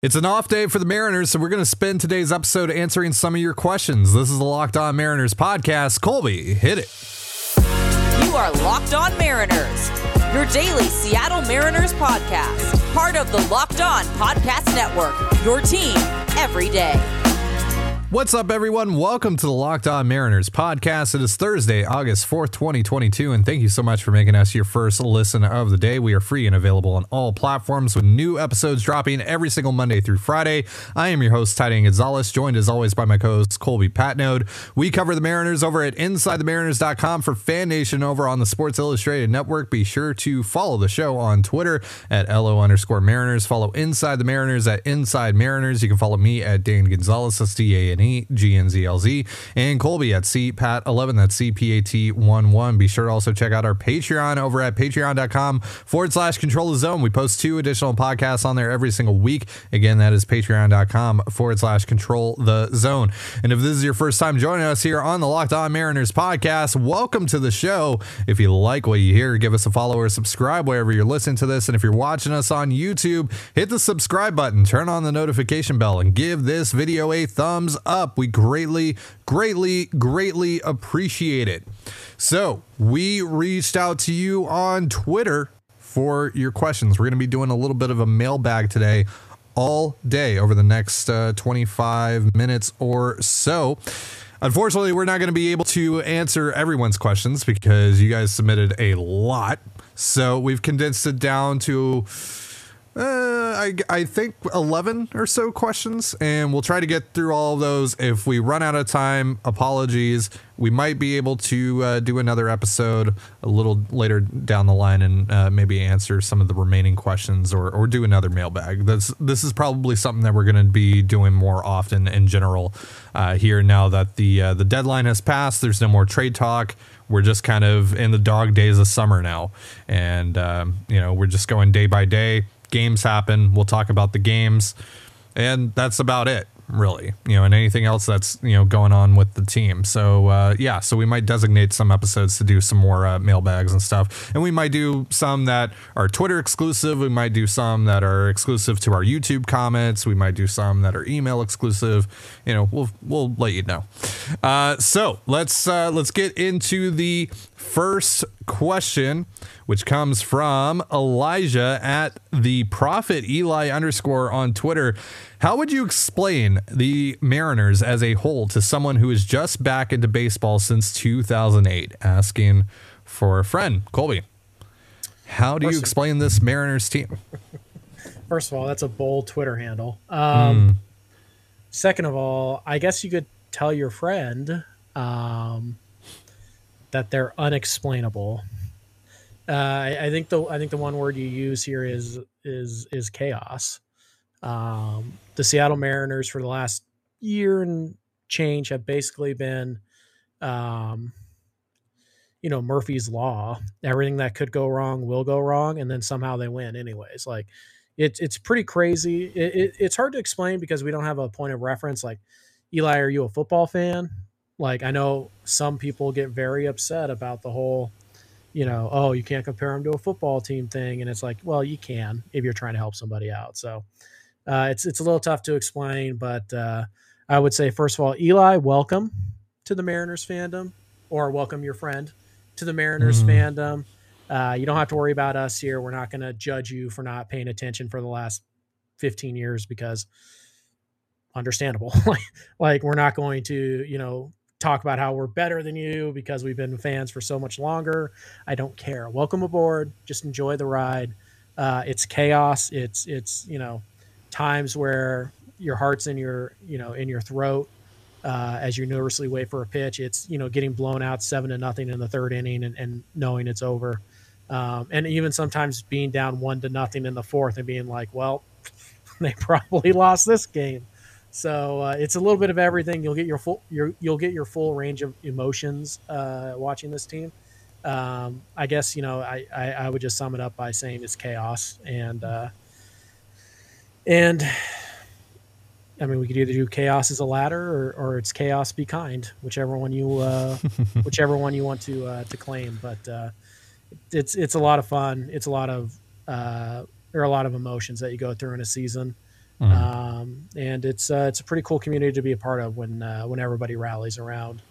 It's an off day for the Mariners, so we're going to spend today's episode answering some of your questions. This is the Locked On Mariners podcast. Colby, hit it. You are Locked On Mariners, your daily Seattle Mariners podcast, part of the Locked On Podcast Network, your team every day. What's up, everyone? Welcome to the Locked On Mariners podcast. It is Thursday, August 4th, 2022, and thank you so much for making us your first listen of the day. We are free and available on all platforms with new episodes dropping every single Monday through Friday. I am your host, Ty Dane Gonzalez, joined as always by my co host, Colby Patnode. We cover the Mariners over at InsideTheMariners.com for Fan Nation over on the Sports Illustrated Network. Be sure to follow the show on Twitter at LO underscore Mariners. Follow Inside the Mariners at Inside Mariners. You can follow me at Dane Gonzalez, that's D A N E G N Z L Z, and Colby at CPAT11, that's CPAT11. Be sure to also check out our Patreon over at patreon.com forward slash control the zone. We post two additional podcasts on there every single week. Again, that is patreon.com forward slash control the zone. And if this is your first time joining us here on the Locked On Mariners podcast, welcome to the show. If you like what you hear, give us a follow or subscribe wherever you're listening to this. And if you're watching us on YouTube, hit the subscribe button, turn on the notification bell, and give this video a thumbs up. We greatly, greatly, greatly appreciate it. So, we reached out to you on Twitter for your questions. We're going to be doing a little bit of a mailbag today all day over the next uh, 25 minutes or so. Unfortunately, we're not going to be able to answer everyone's questions because you guys submitted a lot. So we've condensed it down to uh, I, I think 11 or so questions, and we'll try to get through all of those. If we run out of time, apologies. We might be able to uh, do another episode a little later down the line and uh, maybe answer some of the remaining questions or, or do another mailbag. This, this is probably something that we're going to be doing more often in general uh, here now that the, uh, the deadline has passed. There's no more trade talk we're just kind of in the dog days of summer now and um, you know we're just going day by day games happen. We'll talk about the games, and that's about it, really. You know, and anything else that's you know going on with the team. So uh, yeah, so we might designate some episodes to do some more uh, mailbags and stuff, and we might do some that are Twitter exclusive. We might do some that are exclusive to our YouTube comments. We might do some that are email exclusive. You know, we'll we'll let you know. Uh, so let's uh, let's get into the first question, which comes from Elijah at the prophet Eli underscore on Twitter. How would you explain the Mariners as a whole to someone who is just back into baseball since 2008? Asking for a friend, Colby. How do First you explain this Mariners team? First of all, that's a bold Twitter handle. Um, mm. Second of all, I guess you could tell your friend um, that they're unexplainable. Uh, I, I, think the I think the one word you use here is is is chaos. Um, the Seattle Mariners for the last year and change have basically been, um, you know, Murphy's law. Everything that could go wrong will go wrong, and then somehow they win anyways. Like it's it's pretty crazy. It, it, it's hard to explain because we don't have a point of reference. Like Eli, are you a football fan? Like I know some people get very upset about the whole, you know, oh, you can't compare them to a football team thing, and it's like, well, you can if you're trying to help somebody out. So uh, it's it's a little tough to explain, but uh, I would say first of all, Eli, welcome to the Mariners fandom, or welcome your friend to the Mariners mm. fandom. Uh, you don't have to worry about us here. We're not going to judge you for not paying attention for the last 15 years because understandable. like we're not going to, you know, talk about how we're better than you because we've been fans for so much longer. I don't care. Welcome aboard. Just enjoy the ride. Uh, it's chaos. It's it's you know times where your heart's in your you know in your throat uh, as you nervously wait for a pitch. It's you know getting blown out seven to nothing in the third inning and, and knowing it's over. Um, and even sometimes being down one to nothing in the fourth and being like, well, they probably lost this game. So uh, it's a little bit of everything. You'll get your full your, you'll get your full range of emotions uh, watching this team. Um, I guess you know I, I, I would just sum it up by saying it's chaos and uh, and I mean we could either do chaos as a ladder or, or it's chaos be kind, whichever one you uh, whichever one you want to uh, to claim. But uh, it's it's a lot of fun. It's a lot of there are a lot of emotions that you go through in a season. Mm-hmm. Um, and it's uh, it's a pretty cool community to be a part of when uh, when everybody rallies around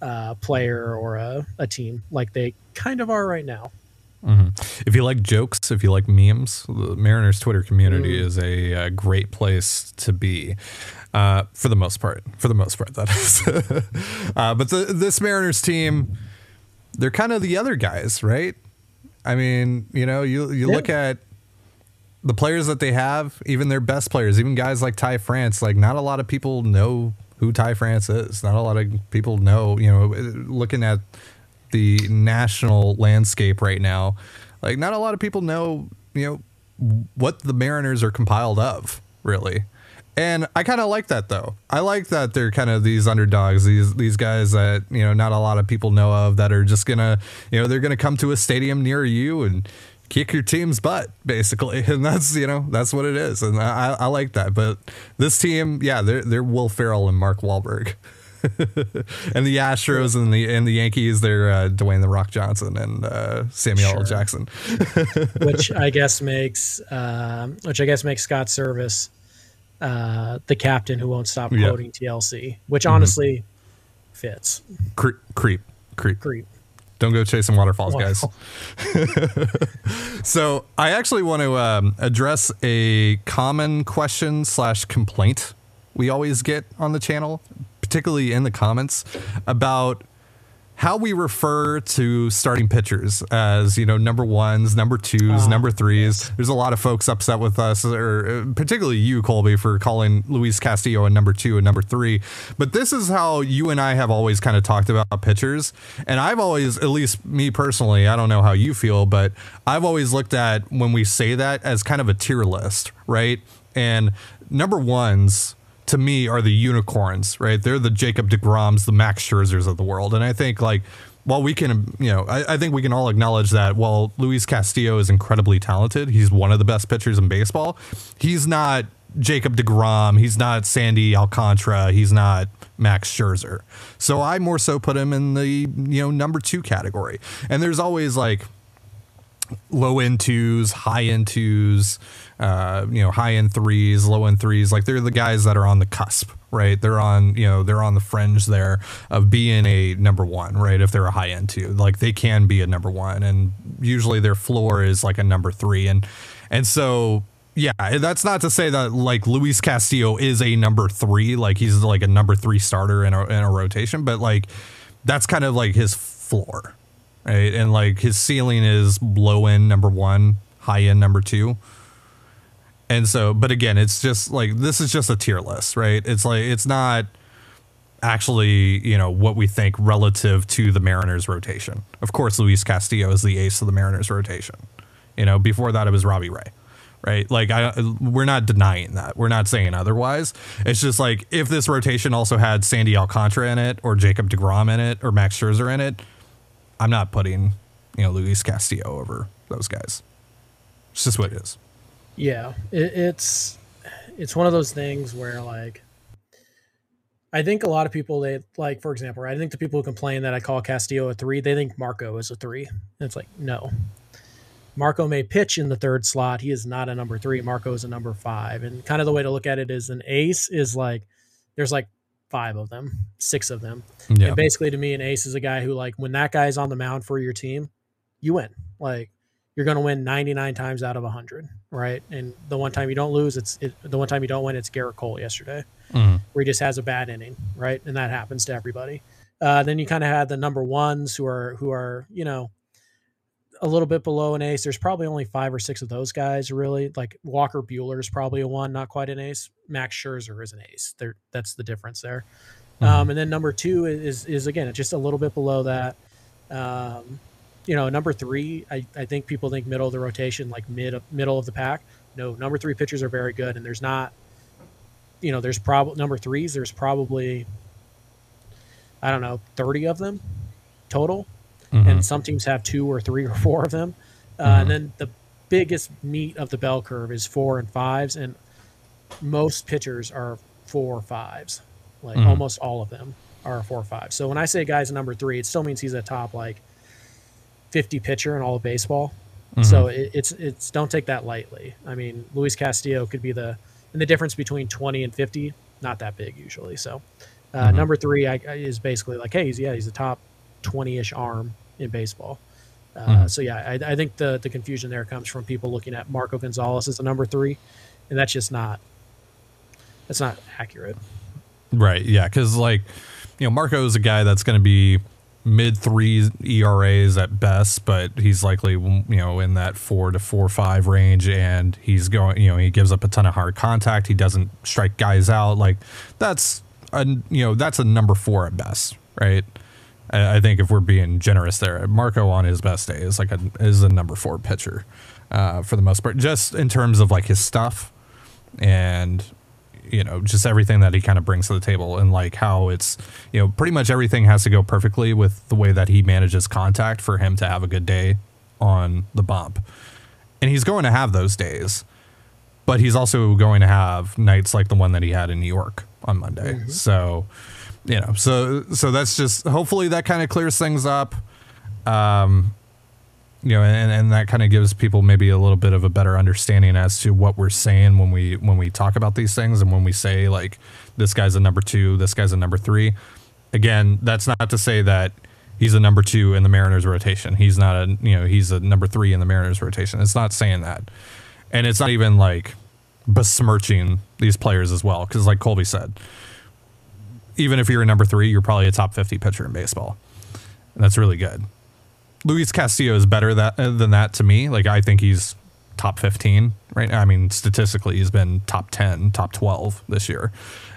a player or a, a team like they kind of are right now. Mm-hmm. If you like jokes, if you like memes, the Mariners Twitter community mm. is a, a, great place to be. Uh, for the most part, for the most part, that is. uh, but the, this Mariners team, they're kind of the other guys, right? I mean, you know, you you yeah. look at the players that they have, even their best players, even guys like Ty France. Like, not a lot of people know who Ty France is. Not a lot of people know. You know, looking at the national landscape right now, like not a lot of people know, you know, what the Mariners are compiled of, really. And I kind of like that though. I like that they're kind of these underdogs, these these guys that you know not a lot of people know of that are just gonna you know they're gonna come to a stadium near you and kick your team's butt basically, and that's you know that's what it is, and I, I like that. But this team, yeah, they're they're Will Ferrell and Mark Wahlberg. and the Astros and the and the Yankees, they're uh, Dwayne the Rock Johnson and uh, Samuel sure. Jackson, which I guess makes uh, which I guess makes Scott Servais uh, the captain who won't stop quoting yep. TLC, which mm-hmm. honestly fits. Creep, creep, creep, creep. Don't go chasing waterfalls, wow. guys. so I actually want to um, address a common question slash complaint we always get on the channel particularly in the comments, about how we refer to starting pitchers as you know number ones, number twos, oh, number threes. Yes. There's a lot of folks upset with us, or uh, particularly you, Colby, for calling Luis Castillo a number two and number three. But this is how you and I have always kind of talked about pitchers, and I've always, at least me personally, I don't know how you feel, but I've always looked at when we say that as kind of a tier list, right? And number ones to me are the unicorns, right? They're the Jacob DeGroms, the Max Scherzers of the world. And I think like while we can, you know, I, I, think we can all acknowledge that while Luis Castillo is incredibly talented, he's one of the best pitchers in baseball. He's not Jacob DeGrom. He's not Sandy Alcantara. He's not Max Scherzer. So I more so put him in the, you know, number two category. And there's always like low end twos, high end twos, uh, you know, high end threes, low end threes. Like they're the guys that are on the cusp, right? They're on, you know, they're on the fringe there of being a number one, right? If they're a high end two, like they can be a number one, and usually their floor is like a number three, and and so yeah, that's not to say that like Luis Castillo is a number three, like he's like a number three starter in a, in a rotation, but like that's kind of like his floor, right? And like his ceiling is low end number one, high end number two. And so, but again, it's just like this is just a tier list, right? It's like it's not actually, you know, what we think relative to the Mariners rotation. Of course, Luis Castillo is the ace of the Mariners rotation. You know, before that it was Robbie Ray. Right? Like I we're not denying that. We're not saying otherwise. It's just like if this rotation also had Sandy Alcantara in it or Jacob DeGrom in it or Max Scherzer in it, I'm not putting, you know, Luis Castillo over those guys. It's just what it is. Yeah, it, it's it's one of those things where like I think a lot of people they like, for example, right? I think the people who complain that I call Castillo a three, they think Marco is a three. And it's like, no. Marco may pitch in the third slot. He is not a number three. Marco is a number five. And kind of the way to look at it is an ace is like there's like five of them, six of them. Yeah. And basically to me, an ace is a guy who like when that guy's on the mound for your team, you win. Like you're going to win 99 times out of 100, right? And the one time you don't lose, it's it, the one time you don't win, it's Gerrit Cole yesterday, mm-hmm. where he just has a bad inning, right? And that happens to everybody. Uh, then you kind of had the number ones who are who are you know a little bit below an ace. There's probably only five or six of those guys really. Like Walker Buehler is probably a one, not quite an ace. Max Scherzer is an ace. There, that's the difference there. Mm-hmm. Um, and then number two is is again just a little bit below that. Um, you know, number three, I, I think people think middle of the rotation, like mid middle of the pack. No, number three pitchers are very good, and there's not, you know, there's probably number threes. There's probably, I don't know, thirty of them total, mm-hmm. and some teams have two or three or four of them. Uh, mm-hmm. And then the biggest meat of the bell curve is four and fives, and most pitchers are four or fives. Like mm-hmm. almost all of them are four or five. So when I say guys number three, it still means he's a top like 50 pitcher in all of baseball. Mm-hmm. So it, it's it's don't take that lightly. I mean, Luis Castillo could be the and the difference between 20 and 50 not that big usually. So uh, mm-hmm. number three I, is basically like, hey, he's yeah, he's a top 20-ish arm in baseball. Uh, mm-hmm. So yeah, I, I, think the the confusion there comes from people looking at Marco Gonzalez as a number three, and that's just not that's not accurate. Right. Yeah. Because like you know, Marco is a guy that's going to be mid three ERAs at best, but he's likely you know in that four to four five range, and he's going you know he gives up a ton of hard contact. He doesn't strike guys out like that's a you know that's a number four at best, right? I think if we're being generous there, Marco on his best day is like a is a number four pitcher uh, for the most part, just in terms of like his stuff and you know just everything that he kind of brings to the table and like how it's you know pretty much everything has to go perfectly with the way that he manages contact for him to have a good day on the bump, and he's going to have those days, but he's also going to have nights like the one that he had in New York on Monday, mm-hmm. so you know, so so that's just hopefully that kind of clears things up. Um, you know, and, and that kind of gives people maybe a little bit of a better understanding as to what we're saying when we when we talk about these things and when we say like this guy's a number two, this guy's a number three. Again, that's not to say that he's a number two in the Mariners rotation. He's not a you know he's a number three in the Mariners rotation. It's not saying that, and it's not even like besmirching these players as well because like Colby said, even if you're a number three, you're probably a top 50 pitcher in baseball. And that's really good. Luis Castillo is better that, uh, than that to me. Like, I think he's top 15 right I mean, statistically, he's been top 10, top 12 this year.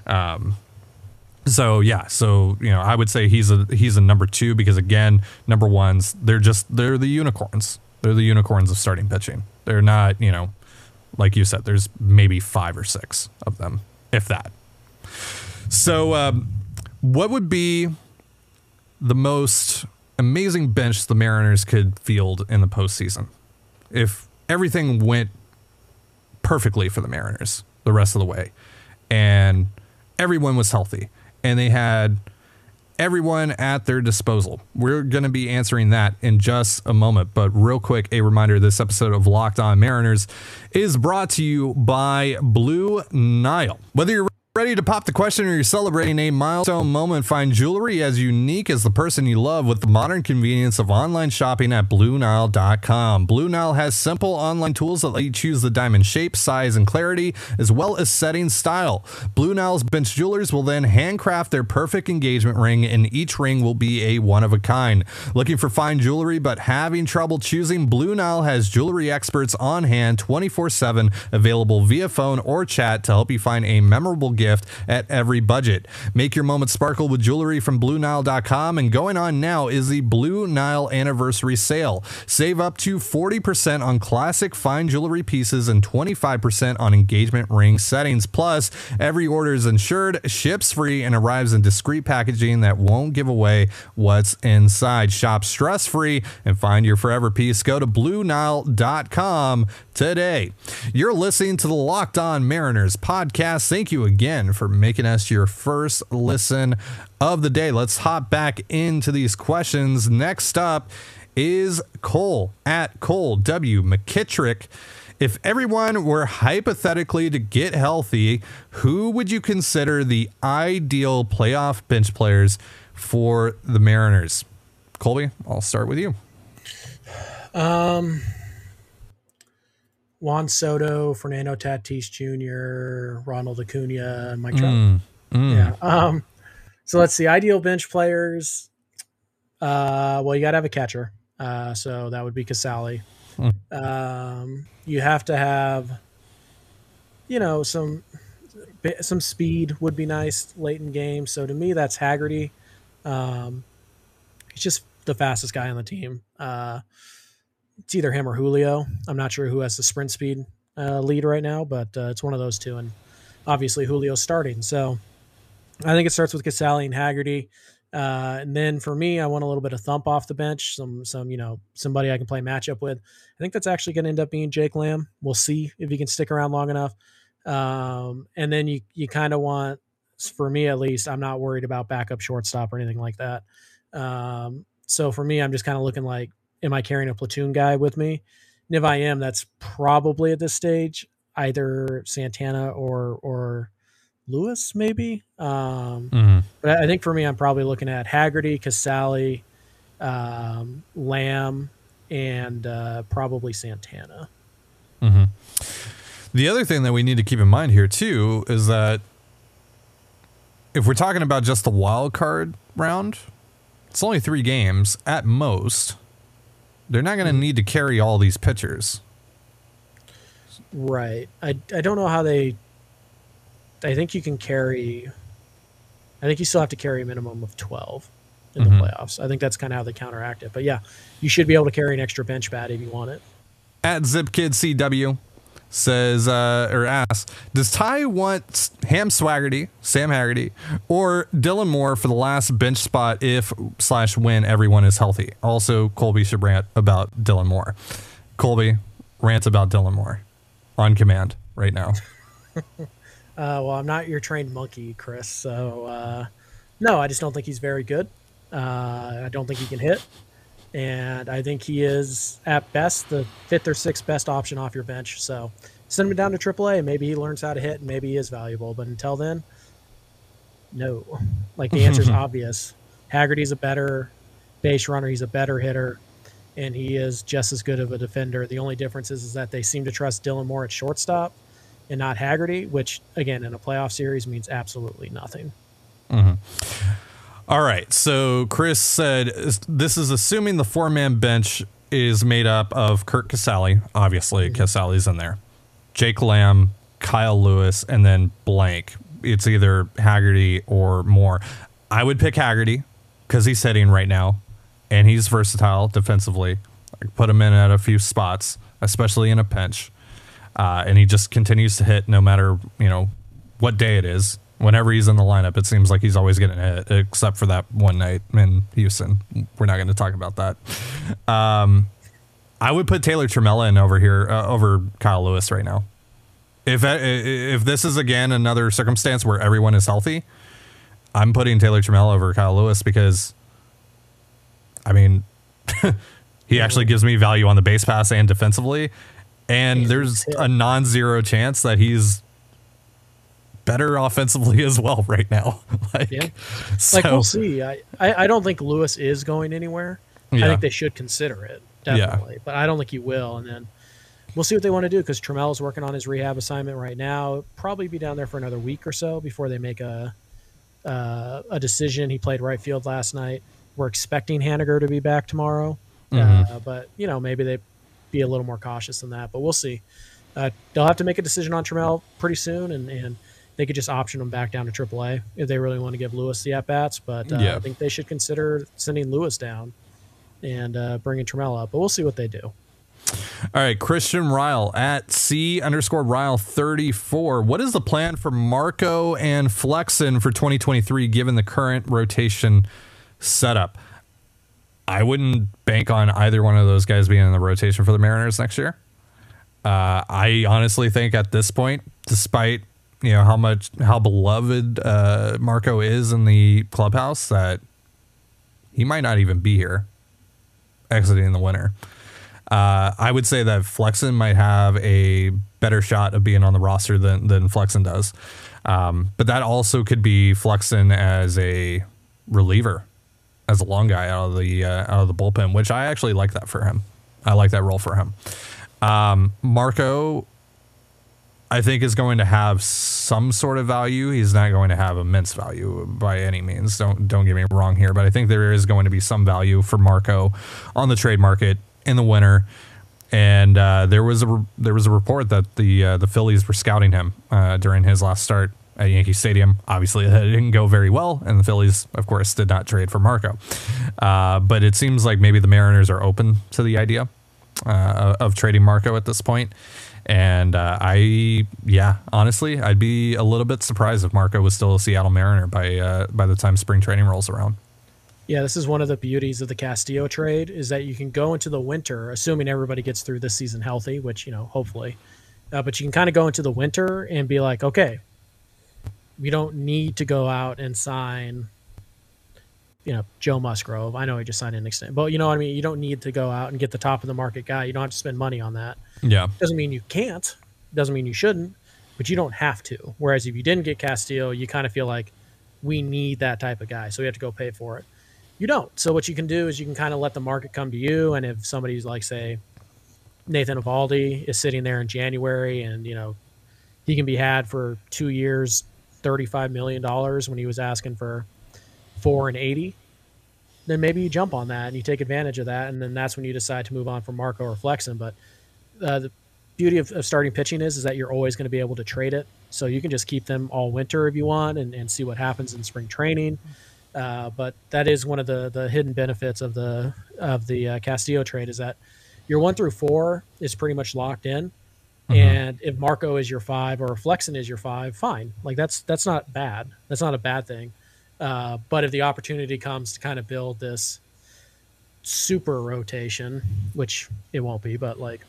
Um, so yeah, so you know, I would say he's a he's a number two because again, number ones they're just they're the unicorns. They're the unicorns of starting pitching. They're not you know, like you said, there's maybe five or six of them, if that. So, um, what would be the most amazing bench the Mariners could field in the postseason if everything went perfectly for the Mariners the rest of the way and everyone was healthy and they had everyone at their disposal. We're going to be answering that in just a moment. But real quick, a reminder this episode of Locked On Mariners is brought to you by Blue Nile. Whether you're Ready to pop the question or you're celebrating a milestone moment? Find jewelry as unique as the person you love with the modern convenience of online shopping at BlueNile.com. Blue Nile has simple online tools that let you choose the diamond shape, size, and clarity, as well as setting style. Blue Nile's bench jewelers will then handcraft their perfect engagement ring, and each ring will be a one of a kind. Looking for fine jewelry but having trouble choosing? Blue Nile has jewelry experts on hand 24 7, available via phone or chat to help you find a memorable gift gift at every budget. Make your moment sparkle with jewelry from BlueNile.com, and going on now is the Blue Nile Anniversary Sale. Save up to 40% on classic fine jewelry pieces and 25% on engagement ring settings. Plus, every order is insured, ships free, and arrives in discreet packaging that won't give away what's inside. Shop stress free and find your forever piece. Go to BlueNile.com today. You're listening to the Locked On Mariners podcast. Thank you again for making us your first listen of the day. Let's hop back into these questions. Next up is Cole at Cole W. McKittrick. If everyone were hypothetically to get healthy, who would you consider the ideal playoff bench players for the Mariners? Colby, I'll start with you. Um, Juan Soto, Fernando Tatis Jr., Ronald Acuna, and Mike Trout. Mm, mm. Yeah. Um, so let's see. Ideal bench players. Uh, well, you got to have a catcher. Uh, so that would be Casali. Mm. Um, you have to have, you know, some some speed would be nice late in game. So to me, that's Haggerty. Um, he's just the fastest guy on the team. Uh, it's either him or Julio. I'm not sure who has the sprint speed uh, lead right now, but uh, it's one of those two. And obviously Julio's starting. So I think it starts with Casali and Haggerty. Uh, and then for me, I want a little bit of thump off the bench, some some you know somebody I can play matchup with. I think that's actually going to end up being Jake Lamb. We'll see if he can stick around long enough. Um, and then you you kind of want, for me at least, I'm not worried about backup shortstop or anything like that. Um, so for me, I'm just kind of looking like am I carrying a platoon guy with me? And if I am, that's probably at this stage either Santana or or Lewis, maybe. Um, hmm but I think for me, I'm probably looking at Haggerty, Casali, um, Lamb, and uh, probably Santana. hmm The other thing that we need to keep in mind here too is that if we're talking about just the wild card round, it's only three games at most. They're not going to need to carry all these pitchers. Right. I I don't know how they. I think you can carry. I think you still have to carry a minimum of twelve in Mhm. the playoffs. I think that's kind of how they counteract it. But yeah, you should be able to carry an extra bench bat if you want it. At ZipKidCW says uh, or asks, does Ty want Ham Swaggerty, Sam Haggerty, or Dylan Moore for the last bench spot if slash when everyone is healthy? Also, Colby should rant about Dylan Moore. Colby, rant about Dylan Moore on command right now. Uh, well, I'm not your trained monkey, Chris. So uh, no, I just don't think he's very good. Uh, I don't think he can hit, and I think he is at best the fifth or sixth best option off your bench. So send him down to AAA. And maybe he learns how to hit, and maybe he is valuable. But until then, no. Like the answer is obvious. Haggerty's a better base runner. He's a better hitter, and he is just as good of a defender. The only difference is, is that they seem to trust Dylan Moore at shortstop and not Haggerty, which again in a playoff series means absolutely nothing. Mm-hmm. All right. So Chris said this is assuming the four man bench is made up of Curt Casali. Obviously, Casali's in there. Jake Lamb, Kyle Lewis, and then blank. It's either Haggerty or Moore. I would pick Haggerty because he's hitting right now and he's versatile defensively. I put him in at a few spots, especially in a pinch. Uh, and he just continues to hit no matter, you know, what day it is. Whenever he's in the lineup, it seems like he's always getting hit, except for that one night in Houston. We're not going to talk about that. Um, I would put Taylor Trammell in over here uh, over Kyle Lewis right now. If if this is again another circumstance where everyone is healthy, I'm putting Taylor Trammell over Kyle Lewis because, I mean, he actually gives me value on the base pass and defensively, and And there's a non-zero chance that he's better offensively as well right now. like, Yeah. so, Like we'll see. I, I, I don't think Lewis is going anywhere. Yeah. I think they should consider it definitely, but I don't think he will. And then we'll see what they want to do because Trammell's working on his rehab assignment right now. Probably be down there for another week or so before they make a uh, a decision. He played right field last night. We're expecting Haniger to be back tomorrow, uh, but you know maybe they be a little more cautious than that. But we'll see. Uh, they'll have to make a decision on Trammell pretty soon, and, and they could just option him back down to AAA if they really want to give Lewis the at bats. But uh, Yeah. I think they should consider sending Lewis down and uh, bringing Trammell up. But we'll see what they do. All right, Christian Ryle at C underscore Ryle 34. What is the plan for Marco and Flexen for 2023 given the current rotation setup? I wouldn't bank on either one of those guys being in the rotation for the Mariners next year. Uh, I honestly think at this point, despite you know how much how beloved uh, Marco is in the clubhouse, that he might not even be here exiting the winter. Uh, I would say that Flexen might have a better shot of being on the roster than than Flexen does, um, but that also could be Flexen as a reliever, as a long guy out of the uh, out of the bullpen, which I actually like that for him. I like that role for him. Um, Marco, I think is going to have some sort of value. He's not going to have immense value by any means. Don't don't get me wrong here, but I think there is going to be some value for Marco on the trade market in the winter. And uh, there was a re- there was a report that the uh, the Phillies were scouting him uh, during his last start at Yankee Stadium. Obviously, that didn't go very well, and the Phillies, of course, did not trade for Marco. Uh, but it seems like maybe the Mariners are open to the idea uh, of trading Marco at this point. And uh, I, yeah, honestly, I'd be a little bit surprised if Marco was still a Seattle Mariner by uh, by the time spring training rolls around. Yeah, this is one of the beauties of the Castillo trade is that you can go into the winter, assuming everybody gets through this season healthy, which you know, hopefully. Uh, but you can kind of go into the winter and be like, okay, we don't need to go out and sign, you know, Joe Musgrove. I know he just signed an extension, but you know what I mean. You don't need to go out and get the top of the market guy. You don't have to spend money on that. Yeah, Doesn't mean you can't. Doesn't mean you shouldn't, but you don't have to. Whereas if you didn't get Castillo, you kind of feel like we need that type of guy, so we have to go pay for it. You don't. So what you can do is you can kind of let the market come to you, and if somebody's like, say, Nathan Eovaldi is sitting there in January, and you know he can be had for two years, thirty-five million dollars when he was asking for four and eighty. Then maybe you jump on that and you take advantage of that, and then that's when you decide to move on from Marco or Flexen. But uh, the beauty of, of, starting pitching is is that you're always going to be able to trade it, so you can just keep them all winter if you want, and, and see what happens in spring training. Uh, but that is one of the the hidden benefits of the of the uh, Castillo trade is that your one through four is pretty much locked in. Mm-hmm. And if Marco is your five or Flexen is your five, fine. Like that's that's not bad. That's not a bad thing. Uh, but if the opportunity comes to kind of build this super rotation, which it won't be, but like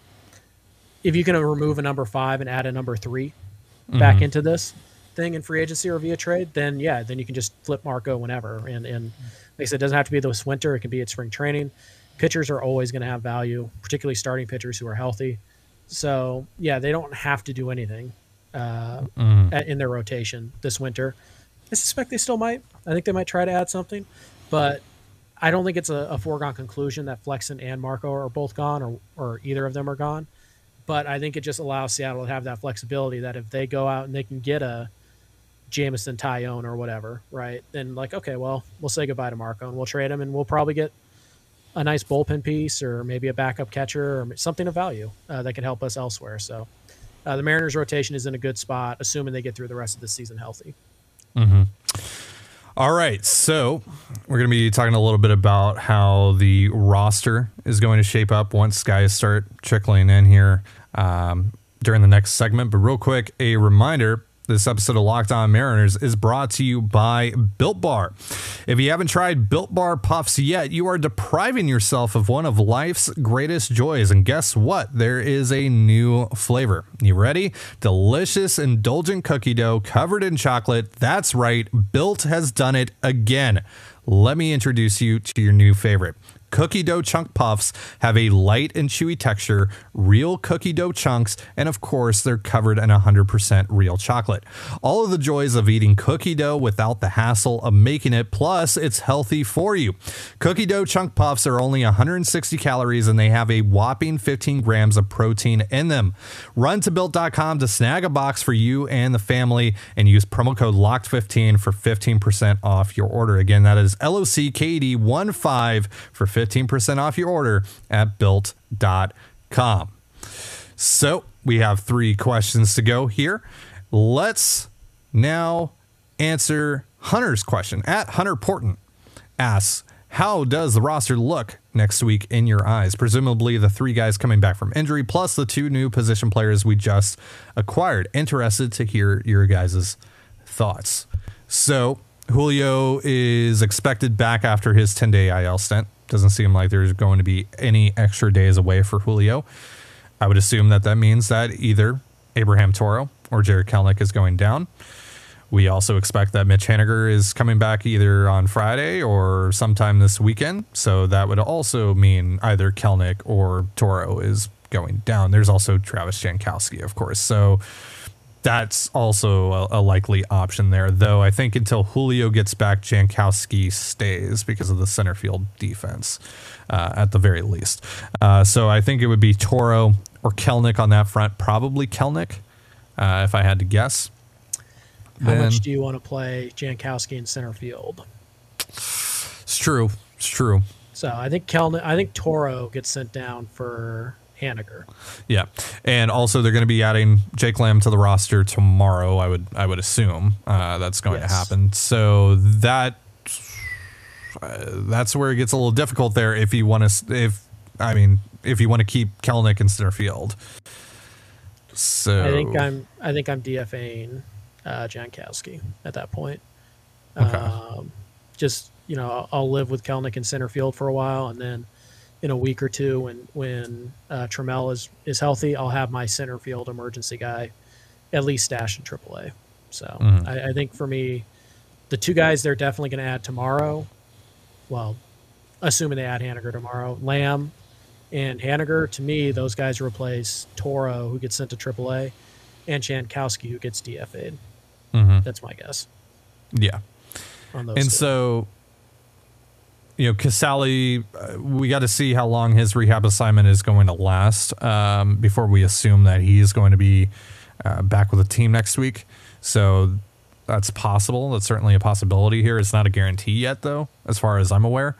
if you can remove a number five and add a number 3 mm-hmm. back into this thing in free agency or via trade, then yeah, then you can just flip Marco whenever. And and like I said, it doesn't have to be this winter; it can be at spring training pitchers are always going to have value, particularly starting pitchers who are healthy. So yeah, they don't have to do anything uh, mm. at, in their rotation this winter. I suspect they still might. I think they might try to add something, but I don't think it's a, a foregone conclusion that Flexen and Marco are both gone or or either of them are gone. But I think it just allows Seattle to have that flexibility that if they go out and they can get a Jameson Taillon or whatever, right? Then like, okay, well, we'll say goodbye to Marco and we'll trade him and we'll probably get a nice bullpen piece or maybe a backup catcher or something of value uh, that can help us elsewhere. So uh, the Mariners' rotation is in a good spot, assuming they get through the rest of the season healthy. Mm-hmm. All right, so we're going to be talking a little bit about how the roster is going to shape up once guys start trickling in here um, during the next segment. But real quick, a reminder this episode of Locked On Mariners is brought to you by Built Bar. If you haven't tried Built Bar Puffs yet, you are depriving yourself of one of life's greatest joys. And guess what? There is a new flavor. You ready? Delicious, indulgent cookie dough covered in chocolate. That's right, Built has done it again. Let me introduce you to your new favorite. Cookie dough chunk puffs have a light and chewy texture, real cookie dough chunks, and of course, they're covered in 100% real chocolate. All of the joys of eating cookie dough without the hassle of making it, plus, it's healthy for you. Cookie dough chunk puffs are only 160 calories and they have a whopping 15 grams of protein in them. Run to built.com to snag a box for you and the family and use promo code LOCKED15 for 15% off your order. Again, that is L O C K D 1 5 for 15 15% off your order at built.com. So we have three questions to go here. Let's now answer Hunter's question. At Hunter Porton asks, How does the roster look next week in your eyes? Presumably the three guys coming back from injury, plus the two new position players we just acquired. Interested to hear your guys' thoughts. So Julio is expected back after his 10 day IL stint. Doesn't seem like there's going to be any extra days away for Julio. I would assume that that means that either Abraham Toro or Jarred Kelenic is going down. We also expect that Mitch Haniger is coming back either on Friday or sometime this weekend. So that would also mean either Kelenic or Toro is going down. There's also Travis Jankowski, of course. So that's also a, a, likely option there. Though I think until Julio gets back, Jankowski stays because of the center field defense, uh, at the very least. Uh, so I think it would be Toro or Kelenic on that front. Probably Kelenic, uh, if I had to guess. How then, much do you want to play Jankowski in center field? It's true. It's true. So I think Kelenic. I think Toro gets sent down for Haniger. Yeah, and also they're going to be adding Jake Lamb to the roster tomorrow. I would I would assume uh, that's going yes. to happen. So that uh, that's where it gets a little difficult there. If you want to, if I mean, if you want to keep Kelenic in center field. So I think I'm I think I'm DFAing uh, Jankowski at that point. Okay. Um, just you know, I'll live with Kelenic in center field for a while, and then in a week or two when when uh, Trammell is is healthy, I'll have my center field emergency guy at least stashed in AAA. So mm-hmm. I, I, think for me, the two guys they're definitely going to add tomorrow. Well, assuming they add Haniger tomorrow, Lamb and Haniger. To me, those guys replace Toro, who gets sent to AAA. and Jankowski who gets DFA'd. Mm-hmm. That's my guess. Yeah. On those and two. so you know Casali, uh, we got to see how long his rehab assignment is going to last um, before we assume that he is going to be uh, back with the team next week. So that's possible. That's certainly a possibility here. It's not a guarantee yet, though, as far as I'm aware.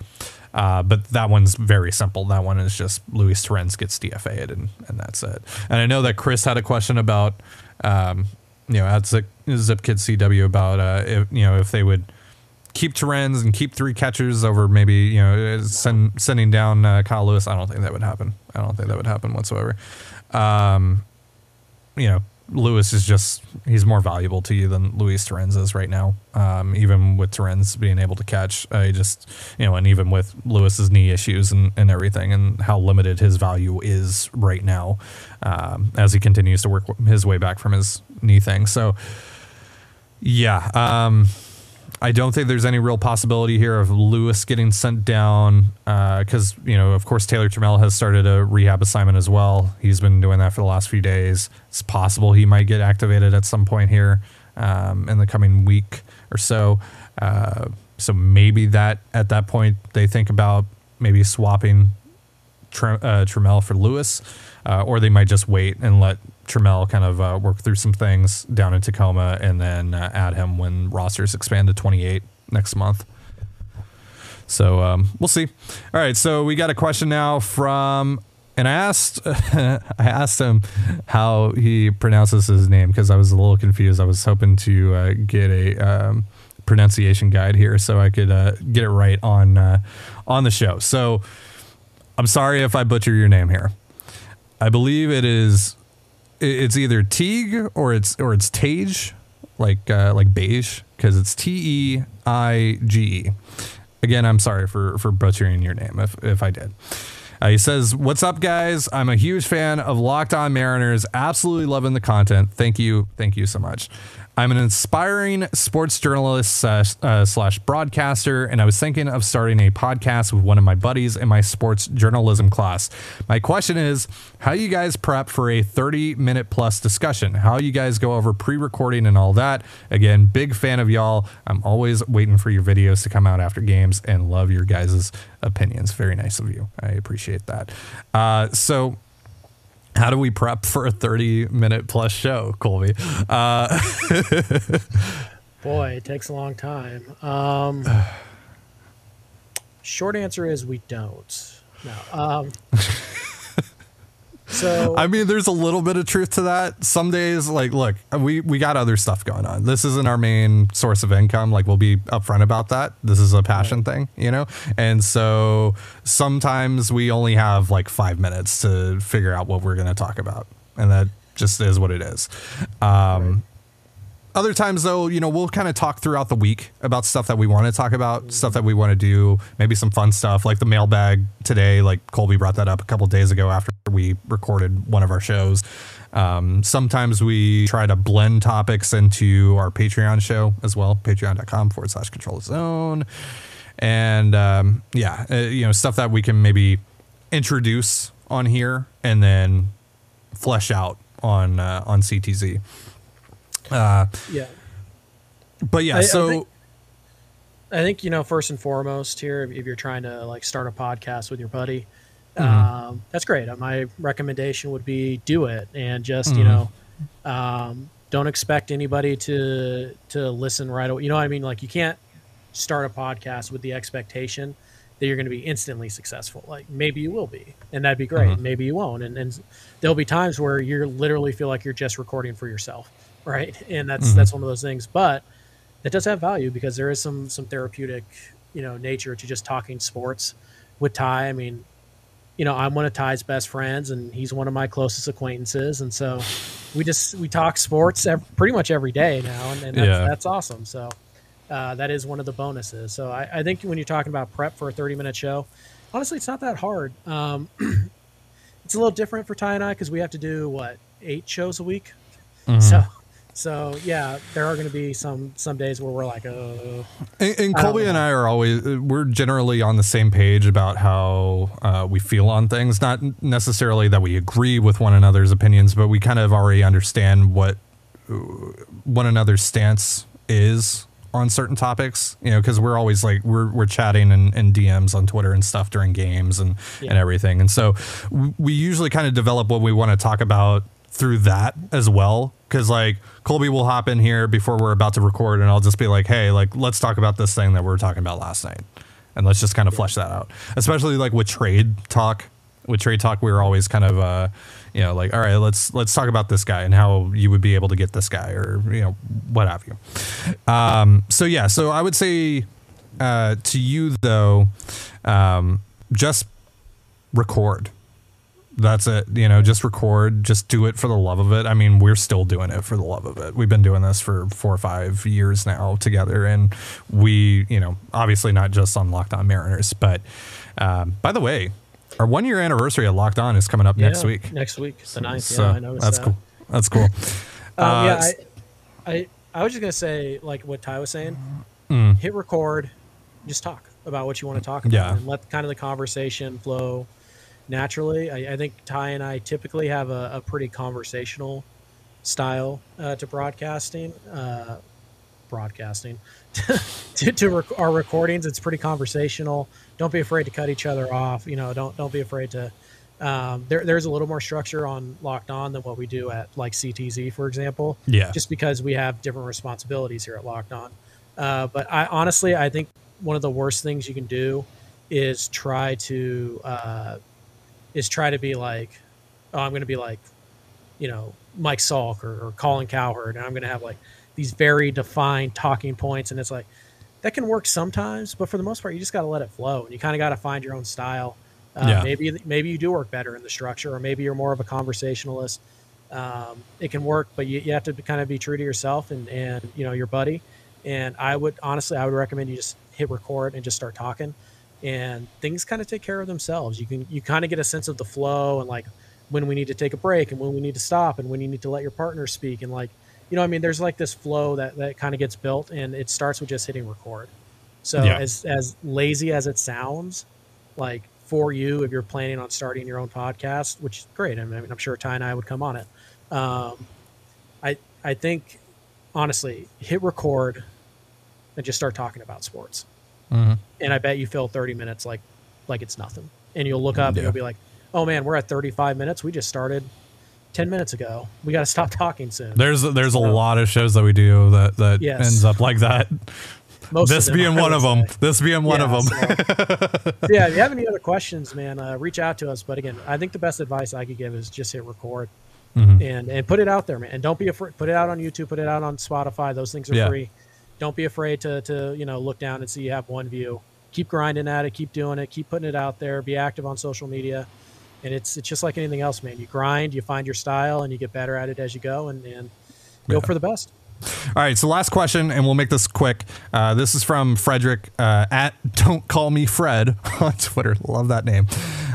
Uh, but that one's very simple. That one is just Luis Torrens gets DFA'd and, and that's it. And I know that Chris had a question about, um, you know, at Zip, Zip Kid CW about, uh, if, you know, if they would keep Torrens and keep three catchers over maybe, you know, send, sending down uh, Kyle Lewis. I don't think that would happen. I don't think that would happen whatsoever. Um, you know, Lewis is just he's more valuable to you than Luis Torrens is right now. Um, even with Torrens being able to catch, I just you know, and even with Lewis's knee issues and, and everything, and how limited his value is right now, um, as he continues to work his way back from his knee thing. So, yeah, um, I don't think there's any real possibility here of Lewis getting sent down because, uh, you know, of course, Taylor Trammell has started a rehab assignment as well. He's been doing that for the last few days. It's possible he might get activated at some point here um, in the coming week or so. Uh, so maybe that at that point they think about maybe swapping Tr- uh, Trammell for Lewis, uh, or they might just wait and let Trammell kind of uh, work through some things down in Tacoma and then uh, add him when rosters expand to 28 next month. So um, we'll see. All right, so we got a question now from, and I asked, I asked him how he pronounces his name because I was a little confused. I was hoping to uh, get a um, pronunciation guide here so I could uh, get it right on uh, on the show. So I'm sorry if I butcher your name here. I believe it is it's either Teague or it's or it's Tage, like uh, like beige, because it's T E I G E. Again, I'm sorry for for butchering your name if if I did. Uh, he says, "What's up, guys? I'm a huge fan of Locked On Mariners. Absolutely loving the content. Thank you, thank you so much." I'm an inspiring sports journalist slash, uh, slash broadcaster, and I was thinking of starting a podcast with one of my buddies in my sports journalism class. My question is how you guys prep for a 30 minute plus discussion? How you guys go over pre recording and all that? Again, big fan of y'all. I'm always waiting for your videos to come out after games and love your guys' opinions. Very nice of you. I appreciate that. Uh, so, how do we prep for a 30 minute plus show, Colby? Uh, Boy, it takes a long time. Um, short answer is we don't. No. Um, so I mean, there's a little bit of truth to that. Some days, like, look, we we got other stuff going on. This isn't our main source of income. Like, we'll be upfront about that. This is a passion right. thing, you know. And so sometimes we only have like five minutes to figure out what we're going to talk about, and that just is what it is. Um, right. Other times, though, you know, we'll kind of talk throughout the week about stuff that we want to talk about, stuff that we want to do, maybe some fun stuff like the mailbag today. Like Colby brought that up a couple days ago after we recorded one of our shows. Um, sometimes we try to blend topics into our Patreon show as well, patreon.com forward slash control zone. And um, yeah, uh, you know, stuff that we can maybe introduce on here and then flesh out on uh, on CTZ. Uh, yeah. But yeah, I, so I think, I think, you know first and foremost here, if, you're trying to like start a podcast with your buddy, mm-hmm. um, that's great. Uh, my recommendation would be do it and just mm-hmm. you know um, don't expect anybody to to listen right away. You know what I mean? Like you can't start a podcast with the expectation that you're going to be instantly successful. Like maybe you will be, and that'd be great. Mm-hmm. Maybe you won't, and, and there'll be times where you literally feel like you're just recording for yourself right? And that's mm-hmm. that's one of those things. But it does have value because there is some some therapeutic, you know, nature to just talking sports with Ty. I mean, you know, I'm one of Ty's best friends, and he's one of my closest acquaintances, and so we just we talk sports every, pretty much every day now, and, and that's, yeah. that's awesome. So. Uh, that is one of the bonuses. So I, I, think when you're talking about prep for a 30 minute show, honestly, it's not that hard. Um, it's a little different for Ty and I because we have to do what eight shows a week. Mm-hmm. So So yeah, there are going to be some some days where we're like, oh. And, and Colby and I are always we're generally on the same page about how uh, we feel on things. Not necessarily that we agree with one another's opinions, but we kind of already understand what uh, one another's stance is on certain topics. You know, because we're always like we're we're chatting and, and DMs on Twitter and stuff during games and Yeah. and everything. And so we usually kind of develop what we want to talk about through that as well. Because like Colby will hop in here before we're about to record, and I'll just be like, "Hey, like let's talk about this thing that we were talking about last night, and let's just kind of flesh that out." Especially like with trade talk. With trade talk, we were always kind of, uh, you know, like, all right, let's let's talk about this guy and how you would be able to get this guy, or you know, what have you. Um, so yeah, so I would say uh, to you though, um, just record. That's it. You know, just record. Just do it for the love of it. I mean, we're still doing it for the love of it. We've been doing this for four or five years now together, and we, you know, obviously not just on Locked On Mariners, but um, by the way, our one year anniversary at Locked On is coming up next week. Next week, the ninth. So yeah, I noticed that's that. cool. That's cool. Um, Uh, yeah, I, I, I was just gonna say like what Ty was saying. Mm. Hit record, just talk about what you want to talk about, Yeah. and let kind of the conversation flow naturally. I, I think Ty and I typically have a, a pretty conversational style uh, to broadcasting. Uh, broadcasting to, to rec- our recordings, it's pretty conversational. Don't be afraid to cut each other off. You know, don't don't be afraid to. Um, there, there's a little more structure on Locked On than what we do at like CTZ, for example Yeah. just because we have different responsibilities here at Locked On. Uh, but I honestly, I think one of the worst things you can do is try to uh, is try to be like, oh, I'm going to be like, you know, Mike Salk or, or Colin Cowherd, and I'm going to have like these very defined talking points, and it's like that can work sometimes, but for the most part, you just got to let it flow, and you kind of got to find your own style. Uh, Yeah. Maybe maybe you do work better in the structure, or maybe you're more of a conversationalist um, it can work, but you, you have to kind of be true to yourself and, and you know your buddy. And I would honestly, I would recommend you just hit record and just start talking, and things kind of take care of themselves. You can you kind of get a sense of the flow and like when we need to take a break and when we need to stop and when you need to let your partner speak and like you know I mean there's like this flow that that kind of gets built and it starts with just hitting record. So Yeah. as as lazy as it sounds, like for you if you're planning on starting your own podcast, which is great. I mean, I'm sure Ty and I would come on it. Um, I I think honestly, hit record and just start talking about sports. Mhm. And I bet you fill 30 minutes like like it's nothing. And you'll look up and Yeah. you'll be like, "Oh man, we're at 35 minutes. We just started 10 minutes ago. We got to stop talking soon." There's there's a lot of shows that we do that that Yes. ends up like that. Most of this them, being one of them. say. This being one Yeah, of them. so- yeah, if you have any other questions, man, uh, reach out to us. But again, I think the best advice I could give is just hit record Mhm. and and put it out there, man. And don't be afraid. Put it out on YouTube. Put it out on Spotify. Those things are Yeah. free. Don't be afraid to to you know look down and see you have one view. Keep grinding at it. Keep doing it. Keep putting it out there. Be active on social media. And it's it's just like anything else, man. You grind, you find your style, and you get better at it as you go, and and go Yeah. for the best. All right, so last question, and we'll make this quick. Uh, this is from Frederick uh, at Don't Call Me Fred on Twitter. Love that name.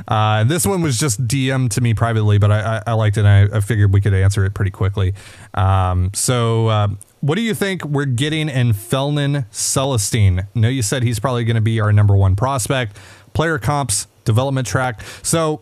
Uh, this one was just DM to me privately, but I, I, I liked it. and I, I figured we could answer it pretty quickly. Um, so, uh, what do you think we're getting in Felnin Celestin? I know you said he's probably going to be our number one prospect. Player comps, development track. So,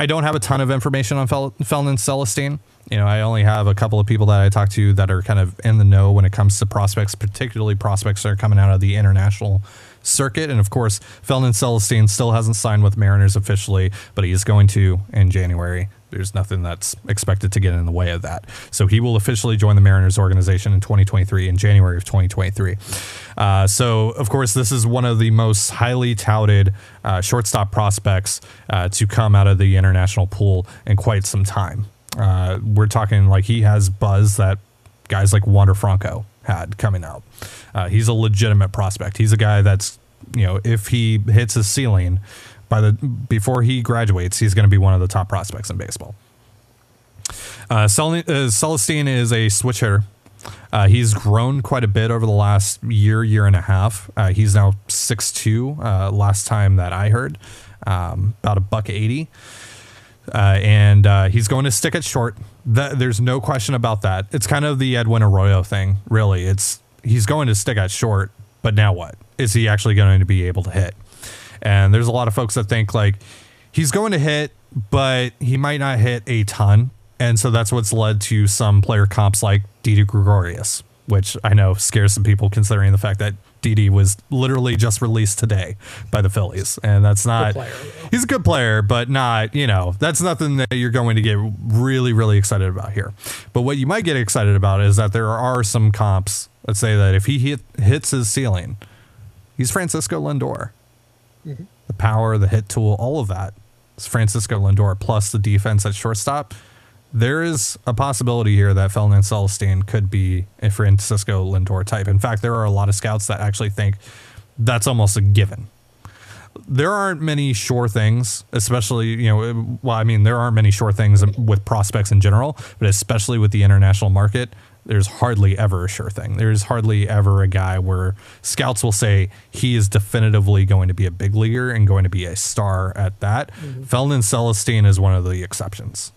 I don't have a ton of information on Fel- Celestin. You know, I only have a couple of people that I talk to that are kind of in the know when it comes to prospects, particularly prospects that are coming out of the international circuit. And of course, Felnin Celestin still hasn't signed with Mariners officially, but he is going to in January. There's nothing that's expected to get in the way of that. So he will officially join the Mariners organization in 2023, in January of 2023. Uh, so, of course, this is one of the most highly touted uh, shortstop prospects uh, to come out of the international pool in quite some time. Uh, we're talking like he has buzz that guys like Wander Franco had coming out. Uh, he's a legitimate prospect. He's a guy that's, you know, if he hits his ceiling by the before he graduates, he's going to be one of the top prospects in baseball. Uh, uh, Celestin is a switch hitter. Uh, he's grown quite a bit over the last year, year and a half. Uh, he's now 6'2", uh, last time that I heard, um, about a buck 80. Uh, and uh, he's going to stick it short. That there's no question about that. It's kind of the Edwin Arroyo thing, really. It's he's going to stick at short, but now what? Is he actually going to be able to hit? And there's a lot of folks that think like he's going to hit, but he might not hit a ton. And so that's what's led to some player comps like Didi Gregorius, which I know scares some people considering the fact that Didi was literally just released today by the Phillies. And that's not, player. he's a good player, but not, you know, that's nothing that you're going to get really, really excited about here. But what you might get excited about is that there are some comps that say that if he hit, hits his ceiling, he's Francisco Lindor. Mm-hmm. The power, the hit tool, all of that is Francisco Lindor plus the defense at shortstop. There is a possibility here that Ferdinand Celestin could be a Francisco Lindor type. In fact, there are a lot of scouts that actually think that's almost a given. There aren't many sure things, especially, you know, well, I mean, there aren't many sure things with prospects in general, but especially with the international market, there's hardly ever a sure thing. There's hardly ever a guy where scouts will say he is definitively going to be a big leaguer and going to be a star at that. mm Ferdinand Celestin is one of the exceptions.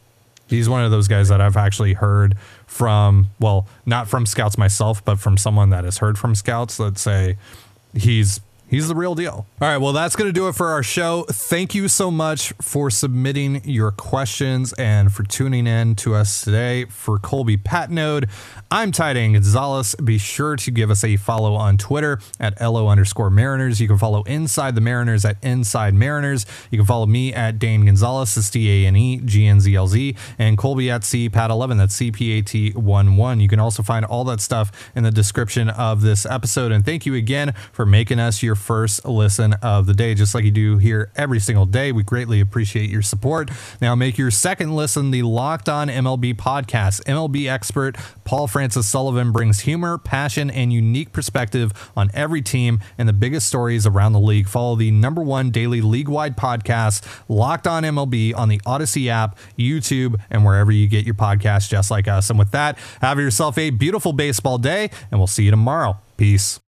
He's one of those guys that I've actually heard from, well, not from scouts myself, but from someone that has heard from scouts that say he's He's the real deal. All right, well, that's going to do it for our show. Thank you so much for submitting your questions and for tuning in to us today. For Colby Patnode, I'm Ty Dane Gonzalez. Be sure to give us a follow on Twitter at LO underscore Mariners. You can follow Inside the Mariners at Inside Mariners. You can follow me at Dane Gonzalez, that's D A N E G N Z L Z, and Colby at CPAT11, that's C P A T 1 1. You can also find all that stuff in the description of this episode. And thank you again for making us your first listen of the day, just like you do here every single day. We greatly appreciate your support. Now, make your second listen the Locked On MLB podcast. MLB expert Paul Francis Sullivan brings humor, passion, and unique perspective on every team and the biggest stories around the league. Follow the number one daily league wide podcast, Locked On MLB, on the Odyssey app, YouTube, and wherever you get your podcasts, just like us. And with that, have yourself a beautiful baseball day, and we'll see you tomorrow. Peace.